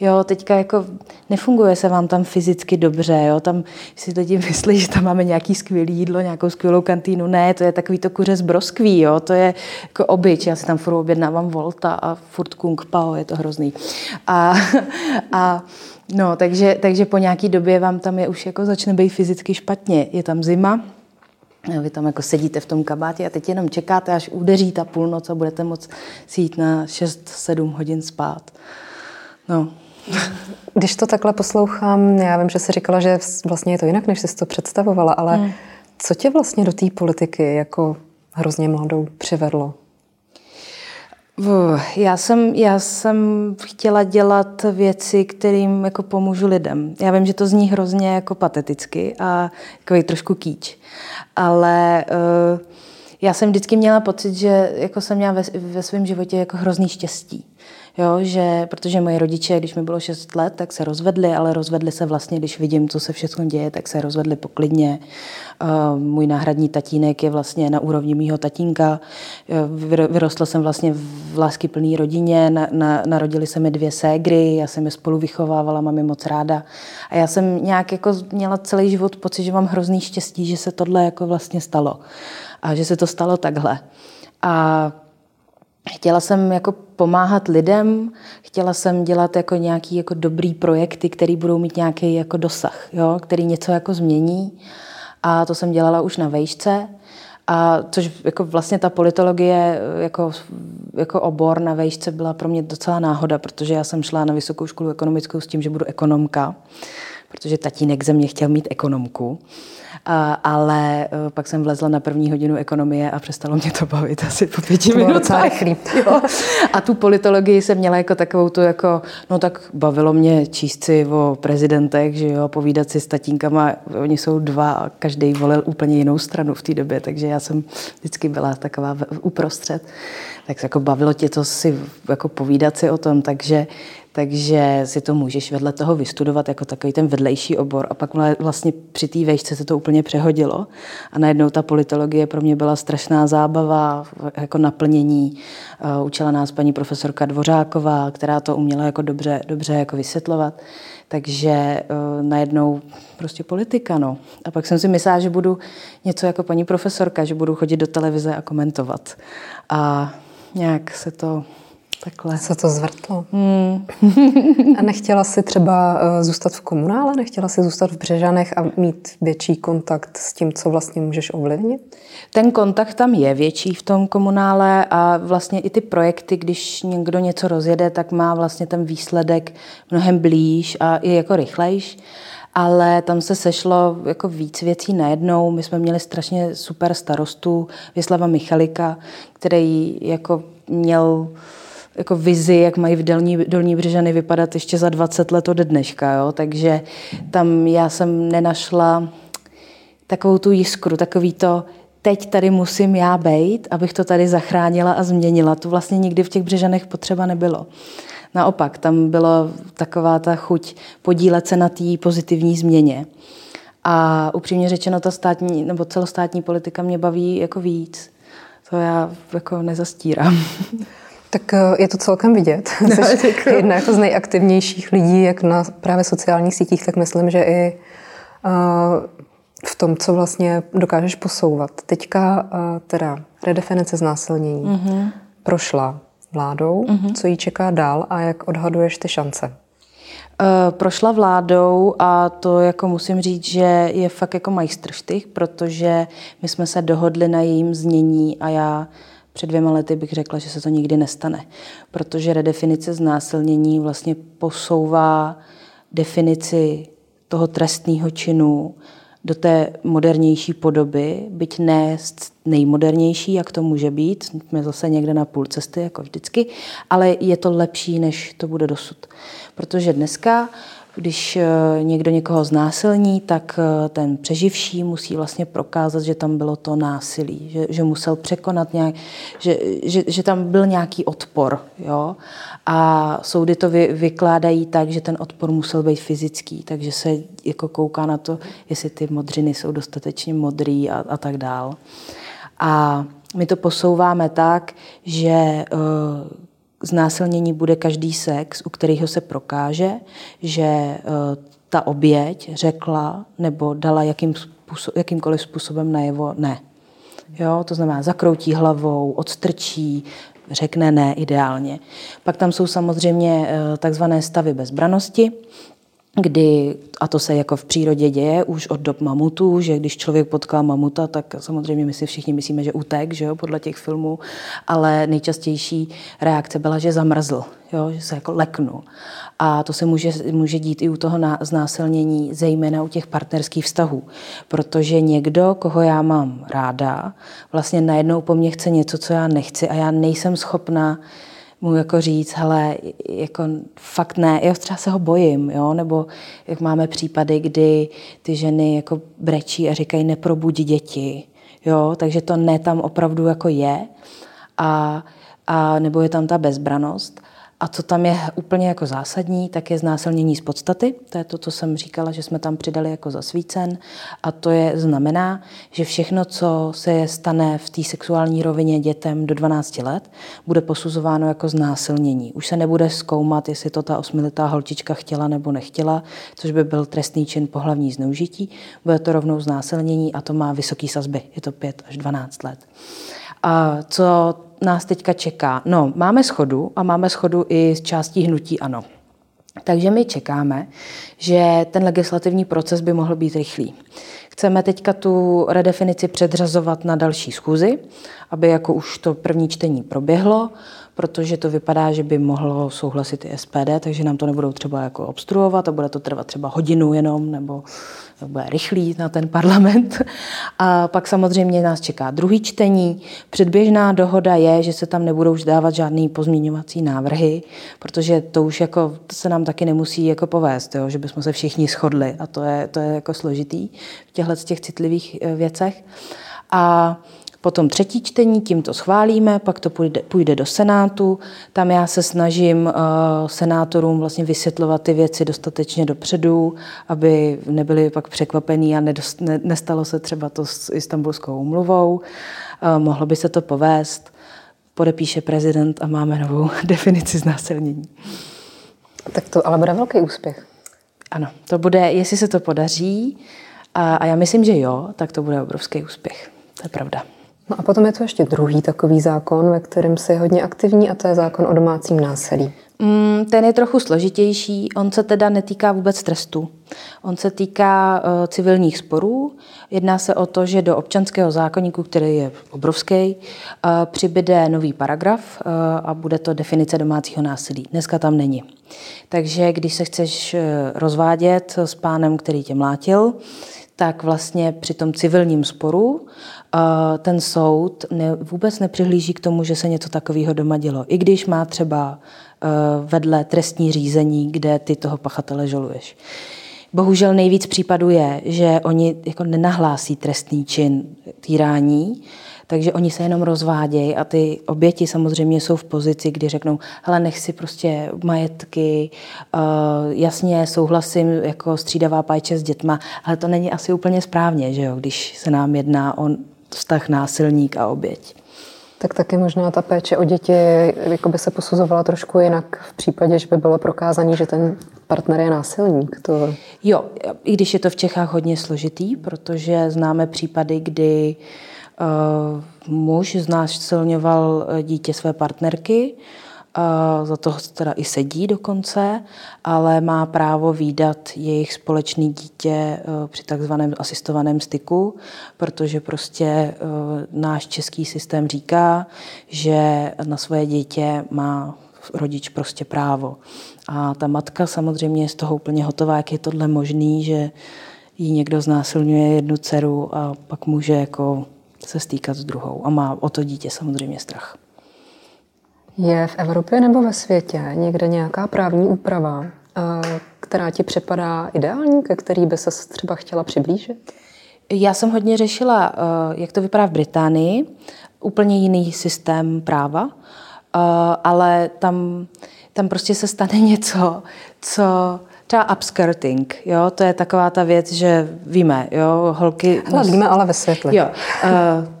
Jo, teďka jako nefunguje se vám tam fyzicky dobře, jo, tam si lidi myslí, že tam máme nějaký skvělý jídlo, nějakou skvělou kantýnu, ne, to je takový to kuře z broskví, jo, to je jako obyč, já si tam furt objednávám Volta a furt Kung Pao, je to hrozný. A, a no, takže, takže po nějaký době vám tam je už jako začne být fyzicky špatně, je tam zima, vy tam jako sedíte v tom kabátě a teď jenom čekáte, až udeří ta půlnoc a budete moct si jít na 6-7 hodin spát. No, když to takhle poslouchám, já vím, že jsi říkala, že vlastně je to jinak, než jsi to představovala, ale hmm. co tě vlastně do té politiky jako hrozně mladou přivedlo? Já jsem, já jsem chtěla dělat věci, kterým jako pomůžu lidem. Já vím, že to zní hrozně jako pateticky a jako trošku kýč, ale uh, já jsem vždycky měla pocit, že jako jsem měla ve, ve svém životě jako hrozný štěstí. Jo, že, protože moje rodiče, když mi bylo 6 let, tak se rozvedli, ale rozvedli se vlastně, když vidím, co se všechno děje, tak se rozvedli poklidně. Uh, můj náhradní tatínek je vlastně na úrovni mýho tatínka. Vyrostla jsem vlastně v láskyplné rodině, na, na, narodili se mi dvě ségry, já jsem je spolu vychovávala, mám je moc ráda. A já jsem nějak jako měla celý život pocit, že mám hrozný štěstí, že se tohle jako vlastně stalo. A že se to stalo takhle. A Chtěla jsem jako pomáhat lidem, chtěla jsem dělat jako nějaký jako dobrý projekty, které budou mít nějaký jako dosah, jo? který něco jako změní. A to jsem dělala už na vejšce. A což jako vlastně ta politologie jako, jako obor na vejšce byla pro mě docela náhoda, protože já jsem šla na vysokou školu ekonomickou s tím, že budu ekonomka, protože tatínek ze mě chtěl mít ekonomku. A, ale eh, pak jsem vlezla na první hodinu ekonomie a přestalo mě to bavit asi po pěti minutách. A tu politologii jsem měla jako takovou tu jako, no tak bavilo mě číst si o prezidentech, že jo, povídat si s tatínkama, oni jsou dva a každý volil úplně jinou stranu v té době, takže já jsem vždycky byla taková uprostřed. Tak se jako bavilo tě to si jako povídat si o tom, takže takže si to můžeš vedle toho vystudovat jako takový ten vedlejší obor a pak vlastně při té vejšce se to úplně přehodilo a najednou ta politologie pro mě byla strašná zábava, jako naplnění. Eh, učila nás paní profesorka Dvořáková, která to uměla jako dobře, dobře jako vysvětlovat. Takže uh, najednou prostě politika, no. A pak jsem si myslela, že budu něco jako paní profesorka, že budu chodit do televize a komentovat. A nějak se to Takhle. Se to zvrtlo. Hmm. a nechtěla si třeba eh, zůstat v komunále? Nechtěla si zůstat v Břežanech a mít větší kontakt s tím, co vlastně můžeš ovlivnit? Ten kontakt tam je větší v tom komunále a vlastně i ty projekty, když někdo něco rozjede, tak má vlastně ten výsledek mnohem blíž a i jako rychlejš ale tam se sešlo jako víc věcí najednou. My jsme měli strašně super starostu Věslava Michalika, který jako měl jako vizi, jak mají v Dolní, Dolní Břežany vypadat ještě za 20 let od dneška. Jo? Takže tam já jsem nenašla takovou tu jiskru, takový to, teď tady musím já bejt, abych to tady zachránila a změnila. To vlastně nikdy v těch Břežanech potřeba nebylo. Naopak, tam byla taková ta chuť podílet se na té pozitivní změně. A upřímně řečeno, ta státní nebo celostátní politika mě baví jako víc. To já jako nezastírám. Tak eh, je to celkem vidět. Jsi no, jedna jako z nejaktivnějších lidí, jak na právě sociálních sítích, tak myslím, že i uh, v tom, co vlastně dokážeš posouvat. Teďka uh, teda redefinice znásilnění mm-hmm. prošla vládou. Mm-hmm. Co jí čeká dál a jak odhaduješ ty šance? Prošla vládou a to jako musím říct, že je fakt jako majstrštych, protože my jsme se dohodli na jejím znění a já před dvěma lety bych řekla, že se to nikdy nestane, protože redefinice znásilnění vlastně posouvá definici toho trestného činu do té modernější podoby, byť ne nejmodernější, jak to může být, jsme zase někde na půl cesty, jako vždycky, ale je to lepší, než to bude dosud. Protože dneska když eh, někdo někoho znásilní, tak eh, ten přeživší musí vlastně prokázat, že tam bylo to násilí, že, že musel překonat nějak, že, že, že tam byl nějaký odpor. Jo? A soudy to vy, vykládají tak, že ten odpor musel být fyzický, takže se jako kouká na to, jestli ty modřiny jsou dostatečně modrý a, a tak dál. A my to posouváme tak, že uh, znásilnění bude každý sex, u kterého se prokáže, že eh, ta oběť řekla nebo dala jakým způsob, jakýmkoliv způsobem najevo ne. Jo, to znamená zakroutí hlavou, odstrčí, řekne ne ideálně. Pak tam jsou samozřejmě eh, takzvané stavy bezbranosti, kdy, a to se jako v přírodě děje už od dob mamutů, že když člověk potká mamuta, tak samozřejmě my si všichni myslíme, že utek, že jo, podle těch filmů, ale nejčastější reakce byla, že zamrzl, jo, že se jako leknul. A to se může, může dít i u toho znásilnění, zejména u těch partnerských vztahů, protože někdo, koho já mám ráda, vlastně najednou po mně chce něco, co já nechci a já nejsem schopná mu jako říct, hele, jako fakt ne, jo, třeba se ho bojím, jo, nebo jak máme případy, kdy ty ženy jako brečí a říkají neprobudí děti, jo, takže to ne tam opravdu jako je. A, a nebo je tam ta bezbranost. A co tam je úplně jako zásadní, tak je znásilnění z podstaty. To je to, co jsem říkala, že jsme tam přidali jako zasvícen. A to je znamená, že všechno, co se stane v té sexuální rovině dětem do 12 let, bude posuzováno jako znásilnění. Už se nebude zkoumat, jestli to ta osmiletá holčička chtěla nebo nechtěla, což by byl trestný čin pohlavní zneužití. Bude to rovnou znásilnění a to má vysoký sazby. Je to 5 až 12 let. A co nás teďka čeká? No, máme schodu a máme schodu i z částí hnutí ANO. Takže my čekáme, že ten legislativní proces by mohl být rychlý. Chceme teďka tu redefinici předřazovat na další schůzi, aby jako už to první čtení proběhlo, protože to vypadá, že by mohlo souhlasit i SPD, takže nám to nebudou třeba jako obstruovat a bude to trvat třeba hodinu jenom, nebo bude rychlý na ten parlament. A pak samozřejmě nás čeká druhý čtení. Předběžná dohoda je, že se tam nebudou už dávat žádný pozměňovací návrhy, protože to už jako to se nám taky nemusí jako povést, jo, že bychom se všichni shodli a to je, to je jako složitý v těchto těch citlivých eh, věcech. A Potom třetí čtení, tím to schválíme, pak to půjde, půjde do Senátu. Tam já se snažím uh, senátorům vlastně vysvětlovat ty věci dostatečně dopředu, aby nebyli pak překvapení a nedost, ne, nestalo se třeba to s istambulskou umluvou. Uh, mohlo by se to povést, podepíše prezident a máme novou definici znásilnění. Tak to ale bude velký úspěch. Ano, to bude, jestli se to podaří, a, a já myslím, že jo, tak to bude obrovský úspěch. To je pravda. No a potom je tu ještě druhý takový zákon, ve kterém se je hodně aktivní a to je zákon o domácím násilí. Mm, ten je trochu složitější, on se teda netýká vůbec trestu. On se týká uh, civilních sporů. Jedná se o to, že do občanského zákonníku, který je obrovský, uh, přibyde nový paragraf uh, a bude to definice domácího násilí. Dneska tam není. Takže když se chceš rozvádět s pánem, který tě mlátil, tak vlastně při tom civilním sporu ten soud vůbec nepřihlíží k tomu, že se něco takového doma dělo. I když má třeba vedle trestní řízení, kde ty toho pachatele žaluješ. Bohužel nejvíc případů je, že oni jako nenahlásí trestný čin týrání, takže oni se jenom rozvádějí a ty oběti samozřejmě jsou v pozici, kdy řeknou, hele, nech si prostě majetky, uh, jasně souhlasím jako střídavá páče s dětma, ale to není asi úplně správně, že jo, když se nám jedná o vztah násilník a oběť. Tak taky možná ta péče o děti jako by se posuzovala trošku jinak v případě, že by bylo prokázané, že ten partner je násilník. To... Jo, i když je to v Čechách hodně složitý, protože známe případy, kdy uh, muž znásilňoval eh, dítě své partnerky, za to teda i sedí dokonce, ale má právo výdat jejich společné dítě při takzvaném asistovaném styku, protože prostě náš český systém říká, že na svoje dítě má rodič prostě právo. A ta matka samozřejmě je z toho úplně hotová, jak je tohle možný, že jí někdo znásilňuje jednu dceru a pak může jako se stýkat s druhou a má o to dítě samozřejmě strach. Je v Evropě nebo ve světě někde nějaká právní úprava, eh, která ti připadá ideální, ke který by se třeba chtěla přiblížit? Já jsem hodně řešila, eh, jak to vypadá v Británii. Úplně jiný systém práva, eh, ale tam, tam prostě se stane něco, co třeba upskirting, jo, to je taková ta věc, že víme, jo, holky... Hele, víme, ale ve světle. Jo, uh,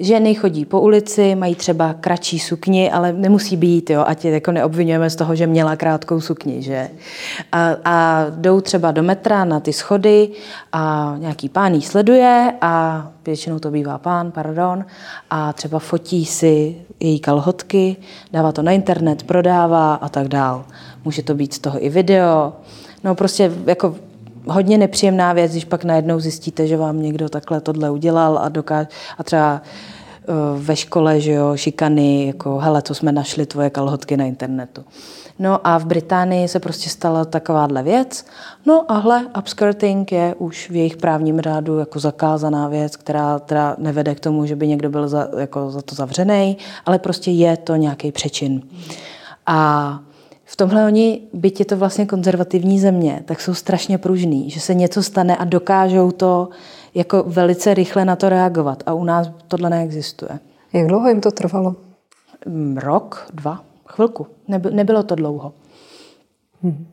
Ženy chodí po ulici, mají třeba kratší sukni, ale nemusí být, jo, ať je jako neobvinujeme z toho, že měla krátkou sukni, že? A, a jdou třeba do metra na ty schody a nějaký pán jí sleduje a většinou to bývá pán, pardon, a třeba fotí si její kalhotky, dává to na internet, prodává a tak dál. Může to být z toho i video. No prostě jako hodně nepříjemná věc, když pak najednou zjistíte, že vám někdo takhle tohle udělal a, dokáže, a třeba eh, ve škole, že jo, šikany, jako hele, co jsme našli tvoje kalhotky na internetu. No a v Británii se prostě stala takováhle věc. No a hle, upskirting je už v jejich právním řádu jako zakázaná věc, která teda nevede k tomu, že by někdo byl za, jako za to zavřený, ale prostě je to nějaký přečin. A v tomhle oni, byť je to vlastně konzervativní země, tak jsou strašně pružný, že se něco stane a dokážou to jako velice rychle na to reagovat. A u nás tohle neexistuje. Jak dlouho jim to trvalo? Mm, rok, dva, chvilku. nebylo to dlouho. Hmm.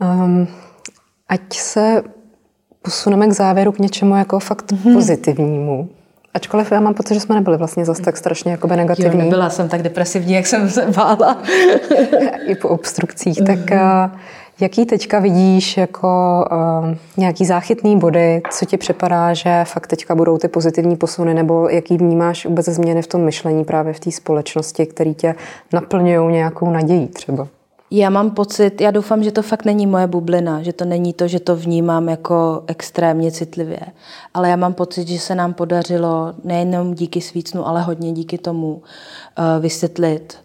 Um, ať se posuneme k závěru k něčemu jako fakt hmm. Ačkoliv já mám pocit, že jsme nebyli vlastně zase tak strašně jakoby negativní. Jo, nebyla jsem tak depresivní, jak jsem se bála. I po obstrukcích. Tak mm-hmm. jaký teďka vidíš jako uh, nějaký záchytný body, co ti připadá, že fakt teďka budou ty pozitivní posuny, nebo jaký vnímáš vůbec změny v tom myšlení právě v té společnosti, které tě naplňují nějakou nadějí třeba? Já mám pocit, já doufám, že to fakt není moje bublina, že to není to, že to vnímám jako extrémně citlivě, ale já mám pocit, že se nám podařilo nejenom díky svícnu, ale hodně díky tomu uh, vysvětlit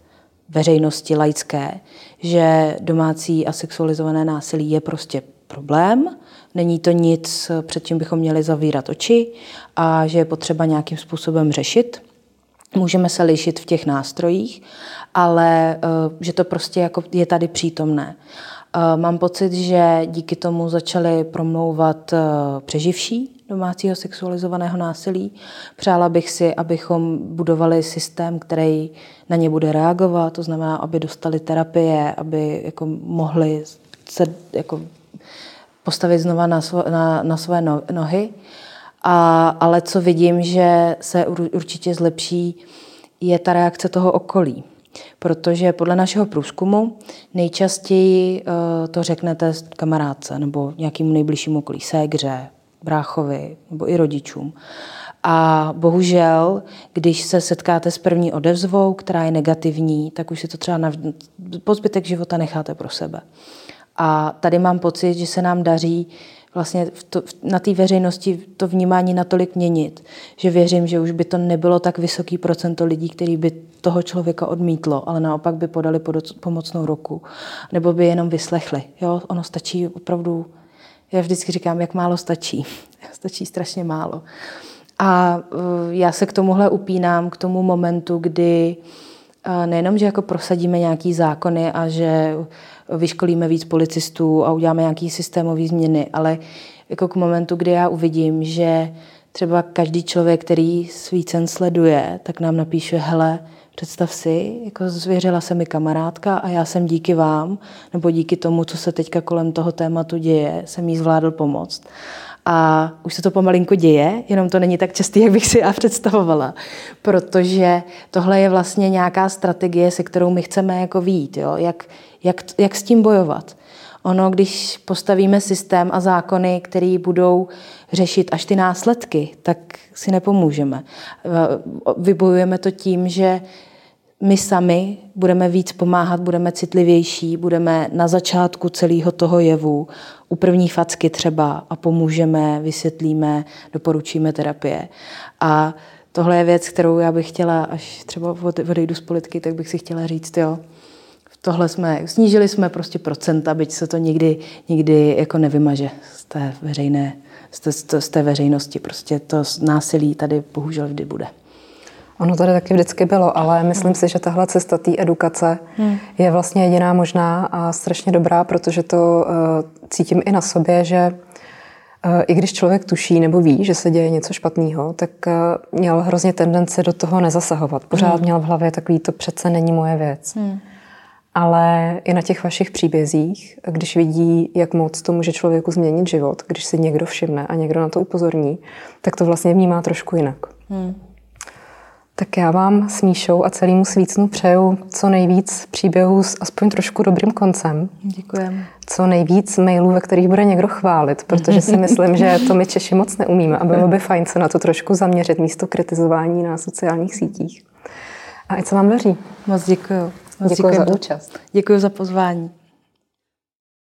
veřejnosti laické, že domácí a sexualizované násilí je prostě problém, není to nic, před čím bychom měli zavírat oči a že je potřeba nějakým způsobem řešit. Můžeme se lišit v těch nástrojích, ale eh, že to prostě jako je tady přítomné. Eh, mám pocit, že díky tomu začaly promlouvat eh, přeživší domácího sexualizovaného násilí. Přála bych si, abychom budovali systém, který na ně bude reagovat, to znamená, aby dostali terapie, aby jako mohli se jako postavit znova na, svo, na, na své no, nohy. A, ale co vidím, že se určitě zlepší, je ta reakce toho okolí. Protože podle našeho průzkumu nejčastěji uh, to řeknete kamarádce nebo nějakému nejbližšímu okolí, ségře, bráchovi nebo i rodičům. A bohužel, když se setkáte s první odevzvou, která je negativní, tak už si to třeba na, po zbytek života necháte pro sebe. A tady mám pocit, že se nám daří vlastně to, na té veřejnosti to vnímání natolik měnit, že věřím, že už by to nebylo tak vysoký procento lidí, který by toho člověka odmítlo, ale naopak by podali pomocnou ruku, nebo by jenom vyslechli. Jo, ono stačí opravdu, já vždycky říkám, jak málo stačí. stačí strašně málo. A uh, já se k tomuhle upínám, k tomu momentu, kdy uh, nejenom, že jako prosadíme nějaký zákony a že vyškolíme víc policistů a uděláme nějaký systémové změny, ale jako k momentu, kdy já uvidím, že třeba každý člověk, který Svícen sleduje, tak nám napíše, hele, představ si, jako zvěřila se mi kamarádka a já jsem díky vám, nebo díky tomu, co se teďka kolem toho tématu děje, jsem jí zvládl pomoct. A už se to pomalinko děje, jenom to není tak častý, jak bych si já představovala. Protože tohle je vlastně nějaká strategie, se kterou my chceme jako výjít. Jo? Jak, jak, jak s tím bojovat. Ono, když postavíme systém a zákony, které budou řešit až ty následky, tak si nepomůžeme. Vybojujeme to tím, že my sami budeme víc pomáhat, budeme citlivější, budeme na začátku celého toho jevu, u první facky třeba a pomůžeme, vysvětlíme, doporučíme terapie. A tohle je věc, kterou já bych chtěla, až třeba odejdu z politiky, tak bych si chtěla říct, jo, tohle jsme, snížili jsme prostě procenta, byť se to nikdy, nikdy jako nevymaže z té veřejné, z té, z té veřejnosti. Prostě to násilí tady bohužel vždy bude. Ono tady taky vždycky bylo, ale myslím si, že tahle cesta té edukace hmm. je vlastně jediná možná a strašně dobrá, protože to uh, cítím i na sobě, že uh, i když člověk tuší nebo ví, že se děje něco špatného, tak uh, měl hrozně tendenci do toho nezasahovat. Pořád hmm. měl v hlavě takový, to přece není moje věc. Hmm. Ale i na těch vašich příbězích, když vidí, jak moc to může člověku změnit život, když si někdo všimne a někdo na to upozorní, tak to vlastně vnímá trošku jinak. Hmm. Tak já vám s Míšou a celému svícnu přeju co nejvíc příběhů s aspoň trošku dobrým koncem. Děkujeme. Co nejvíc mailů, ve kterých bude někdo chválit, protože si myslím, že to my Češi moc neumíme a bylo by fajn se na to trošku zaměřit místo kritizování na sociálních sítích. A ať se vám daří. Moc děkuji. Děkuji za účast. Děkuji za pozvání.